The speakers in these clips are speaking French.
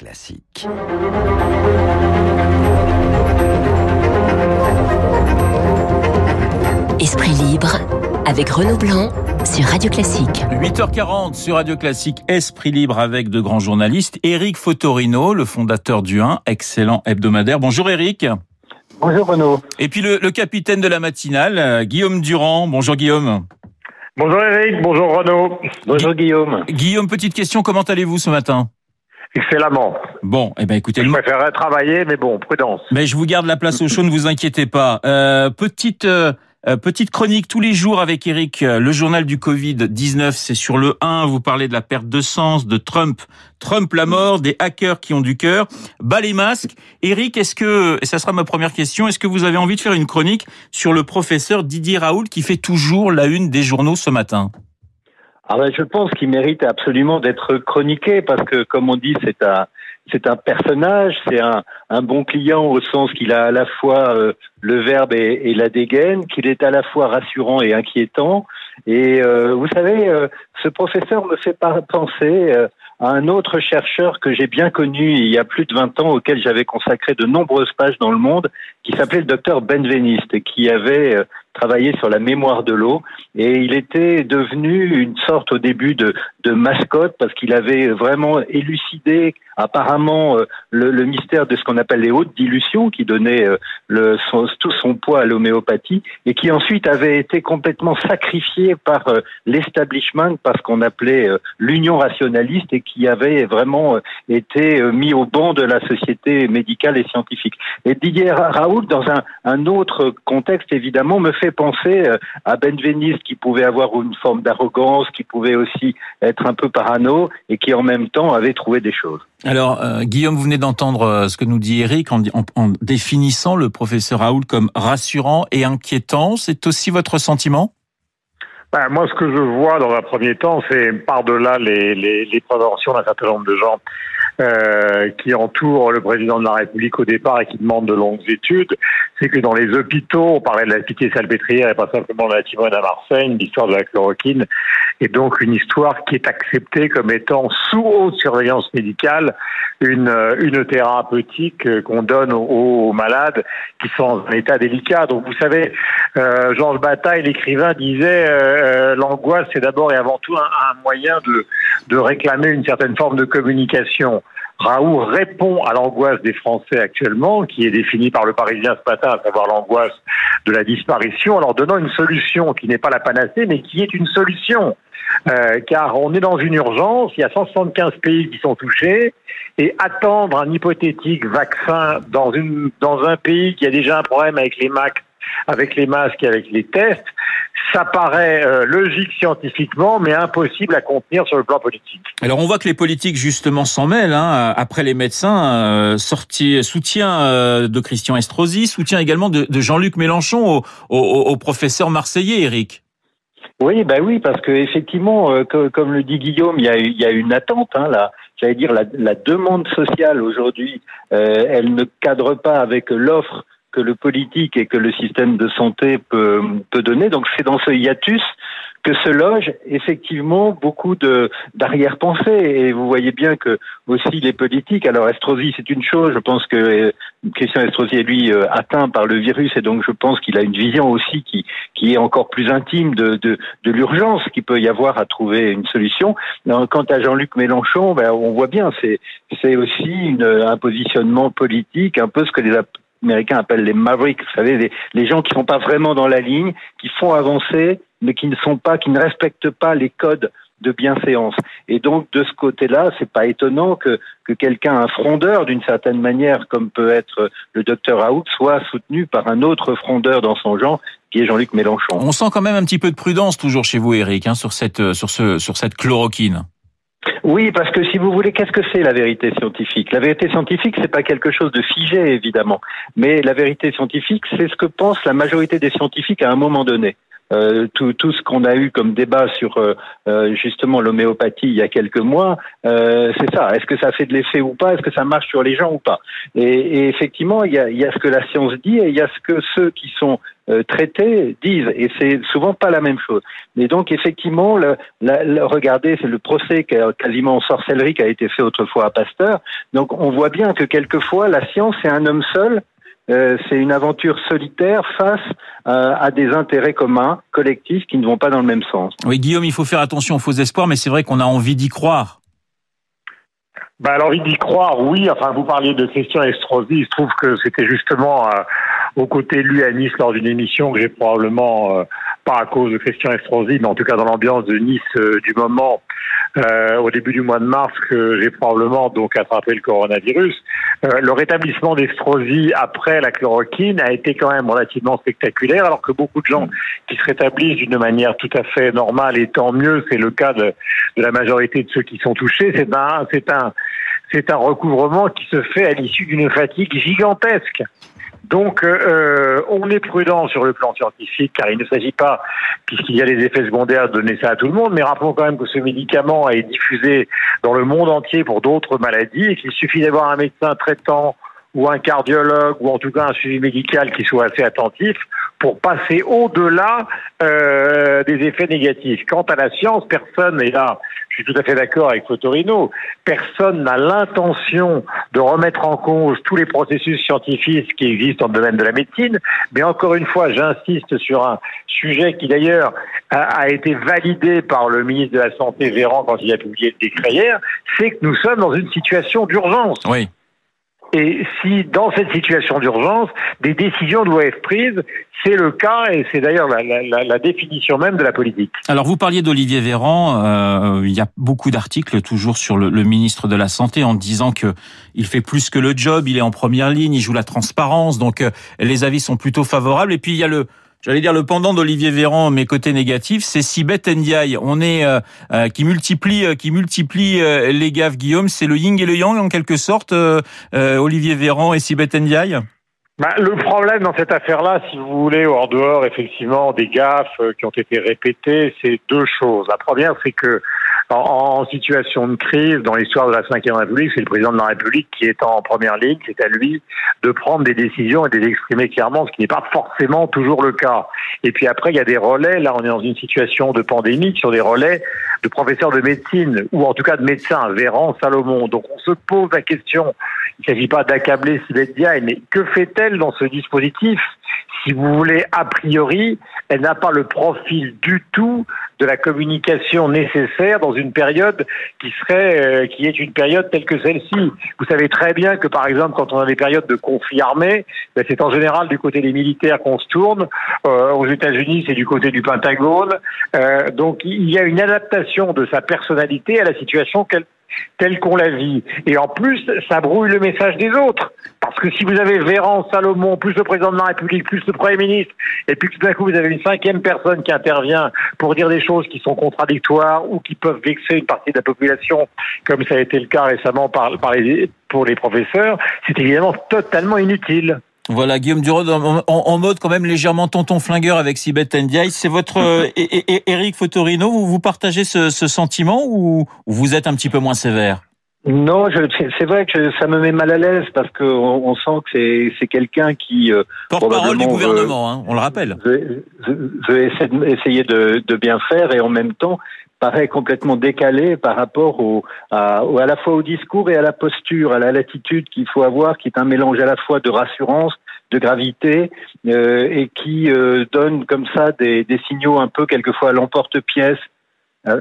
Classique. Esprit libre avec Renaud Blanc sur Radio Classique. 8h40 sur Radio Classique, Esprit libre avec de grands journalistes. Éric Fotorino, le fondateur du 1, excellent hebdomadaire. Bonjour Éric. Bonjour Renaud. Et puis le, le capitaine de la matinale, euh, Guillaume Durand. Bonjour Guillaume. Bonjour Eric, bonjour Renaud. Bonjour Guillaume. Guillaume, petite question, comment allez-vous ce matin? Excellemment. Bon, eh ben écoutez, Je nous- préférerais travailler, mais bon, prudence. mais je vous garde la place au chaud, ne vous inquiétez pas. Euh, petite euh, euh, petite chronique tous les jours avec Eric, euh, le journal du Covid 19, c'est sur le 1. Vous parlez de la perte de sens, de Trump, Trump la mort, des hackers qui ont du cœur, bas les masques. Eric, est-ce que et ça sera ma première question, est-ce que vous avez envie de faire une chronique sur le professeur Didier Raoult qui fait toujours la une des journaux ce matin? Ah ben, je pense qu'il mérite absolument d'être chroniqué parce que, comme on dit, c'est un, c'est un personnage, c'est un, un bon client au sens qu'il a à la fois euh, le verbe et, et la dégaine, qu'il est à la fois rassurant et inquiétant. Et euh, vous savez, euh, ce professeur me fait penser euh, à un autre chercheur que j'ai bien connu il y a plus de 20 ans, auquel j'avais consacré de nombreuses pages dans le monde, qui s'appelait le docteur Benveniste, qui avait euh, travaillé sur la mémoire de l'eau. Et il était devenu une sorte au début de, de mascotte parce qu'il avait vraiment élucidé apparemment euh, le, mystère de ce qu'on appelle les hautes dilutions qui donnait euh, tout son poids à l'homéopathie et qui ensuite avait été complètement sacrifié par euh, l'establishment parce qu'on appelait l'union rationaliste et qui avait vraiment été mis au banc de la société médicale et scientifique. Et Didier Ra- Raoult, dans un, un autre contexte évidemment, me fait penser à Benveniste qui pouvait avoir une forme d'arrogance, qui pouvait aussi être un peu parano et qui en même temps avait trouvé des choses. Alors, euh, Guillaume, vous venez d'entendre euh, ce que nous dit Eric en, en- définissant le professeur Raoult comme rassurant et inquiétant. C'est aussi votre sentiment? Ben, moi, ce que je vois dans un premier temps, c'est par-delà les, les préventions d'un certain nombre de gens euh, qui entourent le président de la République au départ et qui demandent de longues études, c'est que dans les hôpitaux, on parlait de la pitié salpêtrière et pas simplement de la timone à Marseille, l'histoire de la chloroquine, et donc une histoire qui est acceptée comme étant sous haute surveillance médicale, une, euh, une thérapeutique euh, qu'on donne aux, aux malades qui sont en état délicat. Donc vous savez, euh, Georges Bataille, l'écrivain, disait euh, l'angoisse, c'est d'abord et avant tout un, un moyen de, de réclamer une certaine forme de communication. Raoult répond à l'angoisse des Français actuellement, qui est définie par le Parisien ce matin, à savoir l'angoisse de la disparition, en leur donnant une solution qui n'est pas la panacée, mais qui est une solution. Euh, car on est dans une urgence, il y a 175 pays qui sont touchés, et attendre un hypothétique vaccin dans, une, dans un pays qui a déjà un problème avec les, mac, avec les masques et avec les tests, ça paraît euh, logique scientifiquement, mais impossible à contenir sur le plan politique. Alors, on voit que les politiques, justement, s'en mêlent. Hein. Après les médecins, euh, sorti, soutien euh, de Christian Estrosi, soutien également de, de Jean-Luc Mélenchon au, au, au professeur marseillais, Eric. Oui, bah oui, parce que effectivement, euh, que- comme le dit Guillaume, il y a, il y a une attente. Hein, là, j'allais dire la, la demande sociale aujourd'hui, euh, elle ne cadre pas avec l'offre que le politique et que le système de santé peut, peut donner. Donc c'est dans ce hiatus que se loge effectivement beaucoup de d'arrière-pensée. Et vous voyez bien que aussi les politiques. Alors Estrosi, c'est une chose. Je pense que euh, Christian Estrosi est lui euh, atteint par le virus et donc je pense qu'il a une vision aussi qui qui est encore plus intime de de, de l'urgence qu'il peut y avoir à trouver une solution. Quant à Jean-Luc Mélenchon, ben, on voit bien, c'est c'est aussi une, un positionnement politique, un peu ce que les Américains appellent les mavericks, vous savez, les, gens qui sont pas vraiment dans la ligne, qui font avancer, mais qui ne sont pas, qui ne respectent pas les codes de bienséance. Et donc, de ce côté-là, c'est pas étonnant que, que quelqu'un, un frondeur d'une certaine manière, comme peut être le docteur Raoult, soit soutenu par un autre frondeur dans son genre, qui est Jean-Luc Mélenchon. On sent quand même un petit peu de prudence toujours chez vous, Eric, hein, sur cette euh, sur ce sur cette chloroquine. Oui, parce que si vous voulez, qu'est-ce que c'est la vérité scientifique? La vérité scientifique, c'est pas quelque chose de figé, évidemment, mais la vérité scientifique, c'est ce que pense la majorité des scientifiques à un moment donné. Euh, tout, tout ce qu'on a eu comme débat sur euh, justement l'homéopathie il y a quelques mois, c'est ça. Est-ce que ça fait de l'effet ou pas? Est-ce que ça marche sur les gens ou pas? Et, et, effectivement, il y a, il y a ce que la science dit et il y a ce que ceux qui sont traités disent, et c'est souvent pas la même chose. Mais donc effectivement, le, regardez, c'est le procès quasiment en sorcellerie qui a été fait autrefois à Pasteur. Donc on voit bien que quelquefois la science c'est un homme seul euh, c'est une aventure solitaire face euh, à des intérêts communs, collectifs, qui ne vont pas dans le même sens. Oui, Guillaume, il faut faire attention aux faux espoirs, mais c'est vrai qu'on a envie d'y croire. Bah, alors, envie d'y croire, oui. Enfin, vous parliez de Christian Estrosi. Il se trouve que c'était justement euh, aux côtés de lui à Nice lors d'une émission que j'ai probablement pas à cause de Christian Estrosi, mais en tout cas dans l'ambiance de Nice euh, du moment, euh, au début du mois de mars, que j'ai probablement donc attrapé le coronavirus. Euh, le rétablissement d'Estrosi après la chloroquine a été quand même relativement spectaculaire, alors que beaucoup de gens qui se rétablissent d'une manière tout à fait normale, et tant mieux, c'est le cas de, la majorité de ceux qui sont touchés, c'est c'est un, c'est un recouvrement qui se fait à l'issue d'une fatigue gigantesque. Donc, euh, on est prudent sur le plan scientifique, car il ne s'agit pas, puisqu'il y a les effets secondaires, de donner ça à tout le monde. Mais rappelons quand même que ce médicament est diffusé dans le monde entier pour d'autres maladies et qu'il suffit d'avoir un médecin traitant ou un cardiologue ou en tout cas un suivi médical qui soit assez attentif pour passer au-delà euh, des effets négatifs. Quant à la science, personne, et là je suis tout à fait d'accord avec Fotorino, personne n'a l'intention de remettre en cause tous les processus scientifiques qui existent dans le domaine de la médecine, mais encore une fois, j'insiste sur un sujet qui d'ailleurs a, a, été validé par le ministre de la Santé Véran quand il a publié le décret hier, c'est que nous sommes dans une situation d'urgence. Oui. Et si dans cette situation d'urgence, des décisions doivent être prises, c'est le cas et c'est d'ailleurs la, définition même de la politique. Alors vous parliez d'Olivier Véran, euh, il y a beaucoup d'articles toujours sur le, le, ministre de la Santé en disant que il fait plus que le job, il est en première ligne, il joue la transparence, donc euh, les avis sont plutôt favorables. Et puis il y a le J'allais dire le pendant d'Olivier Véran, mes côtés négatifs, c'est Sibeth Ndiaye. On est euh, euh, qui multiplie, euh, qui multiplie les gaffes. Guillaume, c'est le yin et le yang en quelque sorte. Olivier Véran et Sibeth Ndiaye? Bah, le problème dans cette affaire-là, si vous voulez, hors dehors, effectivement, des gaffes qui ont été répétées, c'est deux choses. La première, c'est que en, situation de crise dans l'histoire de la Ve République, c'est le président de la République qui est en première ligne, c'est à lui de prendre des décisions et de les exprimer clairement, ce qui n'est pas forcément toujours le cas. Et puis après, il y a des relais, là on est dans une situation de pandémie, sur des relais de professeurs de médecine, ou en tout cas de médecins, Véran, Salomon. Donc on se pose la question, il ne s'agit pas d'accabler Sylvette Diagne, mais que fait-elle dans ce dispositif? Si vous voulez, a priori, elle n'a pas le profil du tout de la communication nécessaire dans une période qui serait, euh, qui est une période telle que celle-ci. Vous savez très bien que, par exemple, quand on a des périodes de conflit armé, ben, c'est en général du côté des militaires qu'on se tourne. Euh, aux États-Unis, c'est du côté du Pentagone. Euh, donc, il y a une adaptation de sa personnalité à la situation qu'elle telle qu'on la vit. Et en plus, ça brouille le message des autres. Parce que si vous avez Véran, Salomon, plus le président de la République, plus le Premier ministre, et puis tout d'un coup vous avez une cinquième personne qui intervient pour dire des choses qui sont contradictoires ou qui peuvent vexer une partie de la population, comme ça a été le cas récemment par, pour les professeurs, c'est évidemment totalement inutile. Voilà, Guillaume Durod en, mode quand même légèrement tonton flingueur avec Sibeth Ndiaye. C'est votre Eric euh, Fotorino, vous, vous partagez ce, ce sentiment ou, vous êtes un petit peu moins sévère? Non, c'est vrai que ça me met mal à l'aise parce qu'on on sent que c'est quelqu'un qui euh, porte-parole du gouvernement, hein, on le rappelle. Veut, essayer de, de, bien faire et en même temps paraît complètement décalé par rapport au, à, à la fois au discours et à la posture, à la latitude qu'il faut avoir, qui est un mélange à la fois de rassurance, de gravité, euh, et qui euh, donne comme ça des, des, signaux un peu quelquefois à l'emporte-pièce. Euh,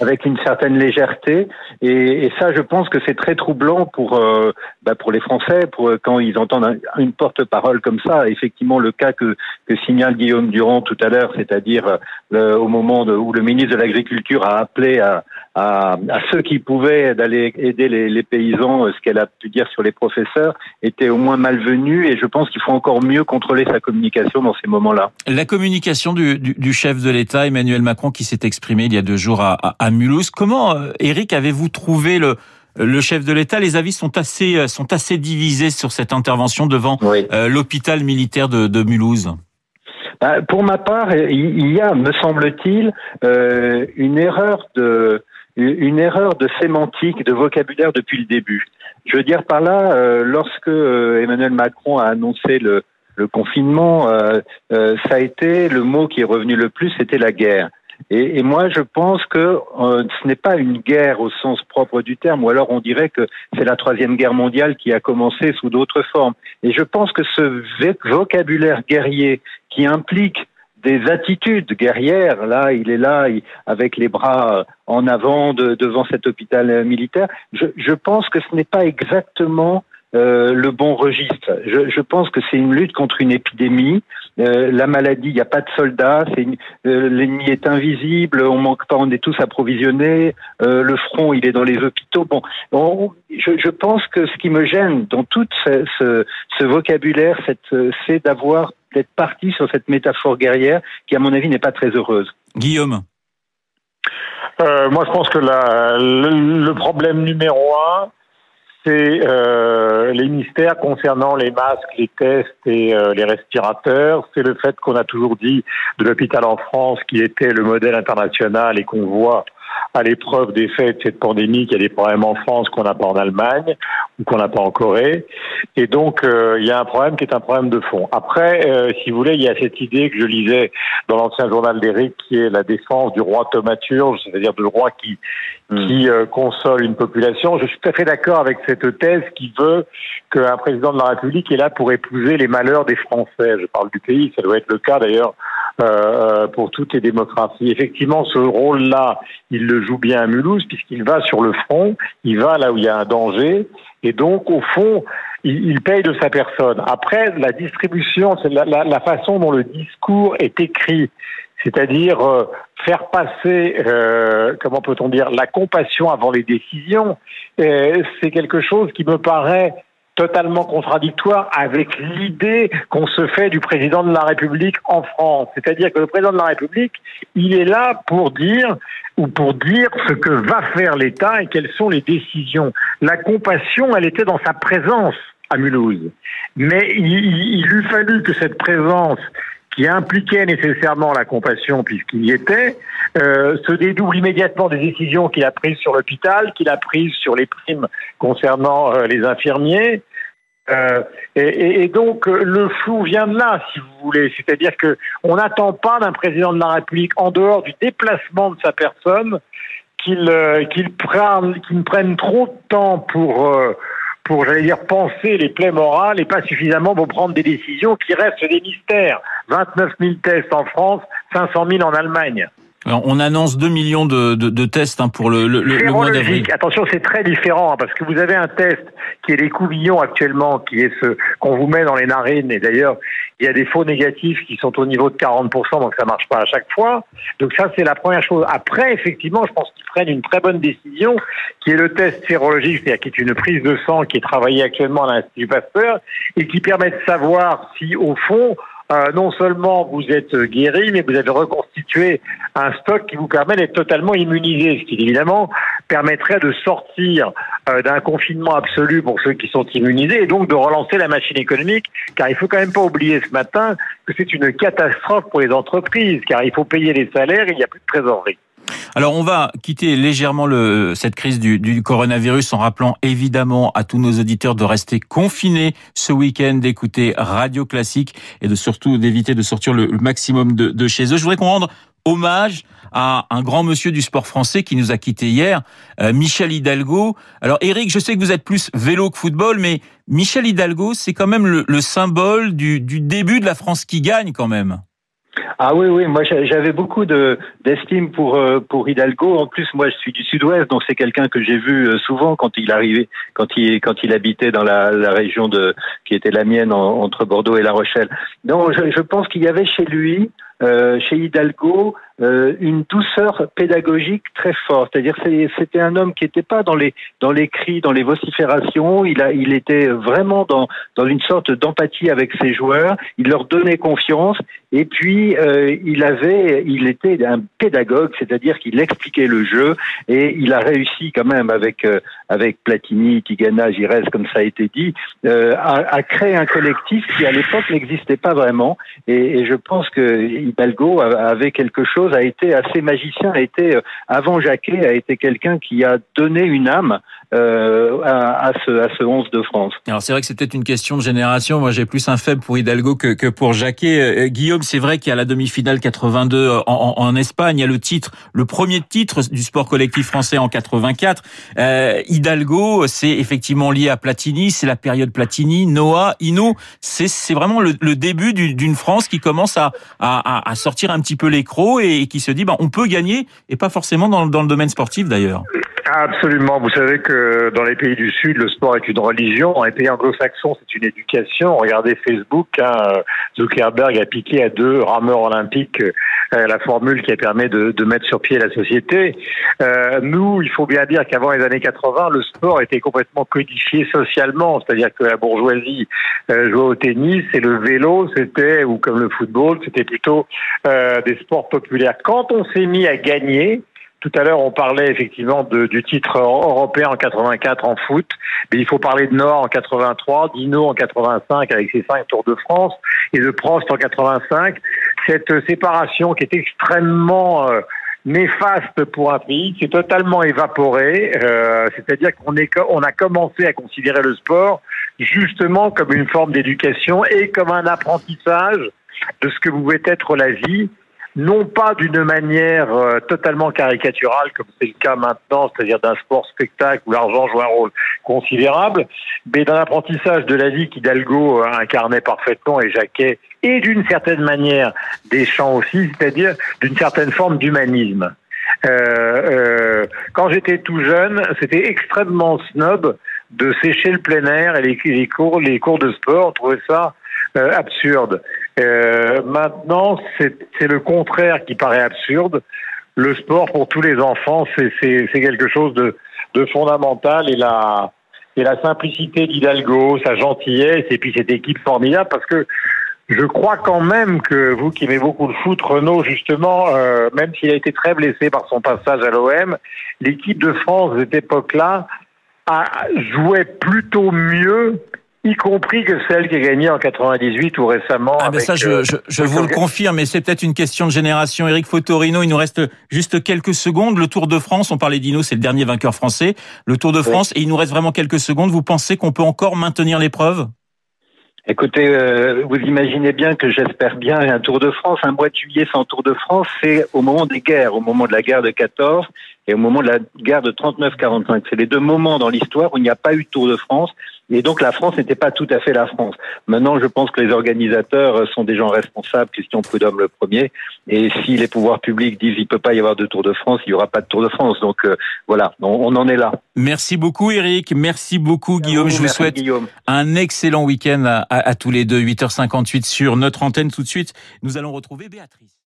avec une certaine légèreté. Et, ça, je pense que c'est très troublant pour euh, bah pour les Français, pour quand ils entendent une porte-parole comme ça. Effectivement, le cas que, que signale Guillaume Durand tout à l'heure, c'est-à-dire euh, au moment où le ministre de l'Agriculture a appelé à, à, à, ceux qui pouvaient d'aller aider les, les paysans, euh, ce qu'elle a pu dire sur les professeurs, était au moins malvenu. Et je pense qu'il faut encore mieux contrôler sa communication dans ces moments-là. La communication du, du, du chef de l'État, Emmanuel Macron, qui s'est exprimé il y a deux jours à, à, Mulhouse. Comment, Eric, euh, avez-vous trouvé le le chef de l'État, les avis sont assez euh, sont assez divisés sur cette intervention devant l'hôpital militaire de, de Mulhouse. Bah, pour ma part, il y a, me semble-t-il, une erreur de une erreur de sémantique, de vocabulaire depuis le début. Je veux dire par là, euh, lorsque euh, Emmanuel Macron a annoncé le, le confinement, euh, ça a été le mot qui est revenu le plus, c'était la guerre. Et, et, moi, je pense que ce n'est pas une guerre au sens propre du terme, ou alors on dirait que c'est la troisième guerre mondiale qui a commencé sous d'autres formes. Et je pense que ce vocabulaire guerrier qui implique des attitudes guerrières. Là, il est là avec les bras en avant devant cet hôpital militaire. Je, je pense que ce n'est pas exactement euh, le bon registre. Je, je pense que c'est une lutte contre une épidémie. Euh, la maladie, il n'y a pas de soldats, euh, l'ennemi est invisible, on manque pas, on est tous approvisionnés. Euh, le front, il est dans les hôpitaux. Bon, je, je, pense que ce qui me gêne dans tout ce, ce, ce vocabulaire, c'est d'avoir d'être parti sur cette métaphore guerrière qui, à mon avis, n'est pas très heureuse. Guillaume. Euh, moi, je pense que la, le, le, problème numéro un, c'est euh, les mystères concernant les masques, les tests et euh, les respirateurs. C'est le fait qu'on a toujours dit de l'hôpital en France qui était le modèle international et qu'on voit à l'épreuve des faits de cette pandémie qu'il y a des problèmes en France qu'on n'a pas en Allemagne ou qu'on n'a pas en Corée. Et donc, euh, il y a un problème qui est un problème de fond. Après, euh, si vous voulez, il y a cette idée que je lisais dans l'ancien journal d'Éric qui est la défense du roi thaumaturge, c'est-à-dire du roi qui, hmm. qui euh, console une population. Je suis tout à fait d'accord avec cette thèse qui veut qu'un président de la République est là pour épouser les malheurs des Français. Je parle du pays, ça doit être le cas d'ailleurs euh, pour toutes les démocraties. Effectivement, ce rôle-là, il le joue bien à Mulhouse puisqu'il va sur le front, il va là où il y a un danger, et donc au fond, il, paye de sa personne. Après, la distribution, c'est la, façon dont le discours est écrit, c'est-à-dire euh, faire passer, euh, comment peut-on dire, la compassion avant les décisions, euh, c'est quelque chose qui me paraît totalement contradictoire avec l'idée qu'on se fait du président de la République en France. C'est-à-dire que le président de la République, il est là pour dire ou pour dire ce que va faire l'État et quelles sont les décisions. La compassion, elle était dans sa présence à Mulhouse. Mais il, il, eût fallu que cette présence qui impliquait nécessairement la compassion puisqu'il y était, euh, se dédouble immédiatement des décisions qu'il a prises sur l'hôpital, qu'il a prises sur les primes concernant euh, les infirmiers, euh, et, donc le flou vient de là, si vous voulez. C'est-à-dire que on n'attend pas d'un président de la République, en dehors du déplacement de sa personne, qu'il euh, qu'il prenne, qu prenne trop de temps pour euh, pour, j'allais dire, penser les plaies morales et pas suffisamment pour prendre des décisions qui restent des mystères. 29 000 tests en France, 500 000 en Allemagne. Alors, on annonce 2 millions de, de, de tests hein, pour le, le, le mois d'avril. Attention, c'est très différent hein, parce que vous avez un test qui est les couvillons actuellement, qui est ce qu'on vous met dans les narines. Et d'ailleurs, il y a des faux négatifs qui sont au niveau de 40%, donc ça marche pas à chaque fois. Donc ça, c'est la première chose. Après, effectivement, je pense qu'ils prennent une très bonne décision, qui est le test sérologique, c'est-à-dire qui est une prise de sang qui est travaillée actuellement à l'Institut Pasteur et qui permet de savoir si, au fond, euh, non seulement vous êtes guéri, mais vous avez reconstitué un stock qui vous permet d'être totalement immunisé, ce qui évidemment permettrait de sortir euh, d'un confinement absolu pour ceux qui sont immunisés et donc de relancer la machine économique, car il faut quand même pas oublier ce matin que c'est une catastrophe pour les entreprises, car il faut payer les salaires et il n'y a plus de trésorerie. Alors on va quitter légèrement le, cette crise du, du, coronavirus en rappelant évidemment à tous nos auditeurs de rester confinés ce week-end, d'écouter Radio Classique et de surtout d'éviter de sortir le, maximum de, de, chez eux. Je voudrais qu'on rende hommage à un grand monsieur du sport français qui nous a quitté hier, euh, Michel Hidalgo. Alors Eric, je sais que vous êtes plus vélo que football, mais Michel Hidalgo, c'est quand même le, le symbole du, du début de la France qui gagne quand même. Ah oui, oui, moi j'avais beaucoup de d'estime pour euh, pour Hidalgo. En plus, moi je suis du Sud-Ouest, donc c'est quelqu'un que j'ai vu euh, souvent quand il arrivait, quand il quand il habitait dans la, région de qui était la mienne entre Bordeaux et La Rochelle. Donc je, je pense qu'il y avait chez lui, euh, chez Hidalgo, euh, une douceur pédagogique très forte. C'est-à-dire c'était un homme qui n'était pas dans les dans les cris, dans les vociférations. Il a il était vraiment dans dans une sorte d'empathie avec ses joueurs. Il leur donnait confiance et puis euh, il avait il était un pédagogue, c'est-à-dire qu'il expliquait le jeu et il a réussi quand même avec euh, avec Platini, Tigana, Gires, comme ça a été dit, euh, à, à, créer un collectif qui à l'époque n'existait pas vraiment. Et, et, je pense que Hidalgo avait quelque chose, a été assez magicien, a été euh, avant Jacquet, a été quelqu'un qui a donné une âme euh, à, ce, à ce 11 de France. Alors c'est vrai que c'était une question de génération. Moi j'ai plus un faible pour Hidalgo que, que pour Jacquet. Euh, Guillaume, c'est vrai qu'il y a la demi-finale 82 en, en, en, Espagne. Il y a le titre, le premier titre du sport collectif français en 84. Euh, Hidalgo, c'est effectivement lié à Platini. C'est la période Platini, Noah, Hino. C'est vraiment le, le début d'une France qui commence à, à, à, sortir un petit peu les crocs et, qui se dit bah, on peut gagner et pas forcément dans, dans le domaine sportif d'ailleurs. Absolument. Vous savez que dans les pays du Sud, le sport est une religion. Dans les pays anglo-saxons, c'est une éducation. Regardez Facebook, hein, Zuckerberg a piqué à deux rameurs olympiques euh, la formule qui a permis de, de, mettre sur pied la société. Euh, nous, il faut bien dire qu'avant les années 80, le sport était complètement codifié socialement, c'est-à-dire que la bourgeoisie euh, jouait au tennis et le vélo, c'était, ou comme le football, c'était plutôt euh, des sports populaires. Quand on s'est mis à gagner, tout à l'heure, on parlait effectivement de, du titre européen en 84 en foot, mais il faut parler de Nord en 83, Dino en 85 avec ses cinq Tours de France et de Prost en 85. Cette séparation qui est extrêmement euh, néfaste pour un pays, s'est totalement évaporée. Euh, C'est-à-dire qu'on est, on a commencé à considérer le sport justement comme une forme d'éducation et comme un apprentissage de ce que pouvait être la vie non pas d'une manière euh, totalement caricaturale comme c'est le cas maintenant, c'est-à-dire d'un sport spectacle où l'argent joue un rôle considérable, mais d'un apprentissage de la vie qu'Hidalgo euh, incarnait parfaitement et Jacquet, et d'une certaine manière Deschamps aussi, c'est-à-dire d'une certaine forme d'humanisme. Euh, euh, quand j'étais tout jeune, c'était extrêmement snob de sécher le plein air et les, les cours, les cours de sport. On trouvait ça euh, absurde. Euh, maintenant, c'est le contraire qui paraît absurde. Le sport pour tous les enfants, c'est quelque chose de, fondamental et la, simplicité d'Hidalgo, sa gentillesse et puis cette équipe formidable parce que je crois quand même que vous qui aimez beaucoup le foot, Renault, justement, euh, même s'il a été très blessé par son passage à l'OM, l'équipe de France de cette époque-là joué plutôt mieux y compris que celle qui a gagné en 98 ou récemment. Ah ben ça, je, euh, je, je vous le confirme, mais c'est peut-être une question de génération. Eric Fotorino, il nous reste juste quelques secondes. Le Tour de France, on parlait d'Ino, c'est le dernier vainqueur français. Le Tour de France, et il nous reste vraiment quelques secondes. Vous pensez qu'on peut encore maintenir l'épreuve? Écoutez, euh, vous imaginez bien que j'espère bien un Tour de France, un mois de juillet sans Tour de France, c'est au moment des guerres, au moment de la guerre de 14 et au moment de la guerre de 39-45. C'est les deux moments dans l'histoire où il n'y a pas eu de Tour de France. Et donc la France n'était pas tout à fait la France. Maintenant, je pense que les organisateurs sont des gens responsables, Christian Prudhomme le premier. Et si les pouvoirs publics disent qu'il ne peut pas y avoir de Tour de France, il n'y aura pas de Tour de France. Donc euh, voilà, on, en est là. Merci beaucoup Eric, merci beaucoup Guillaume. je vous souhaite un excellent week-end à, à tous les deux. 8h58 sur notre antenne tout de suite. Nous allons retrouver Béatrice.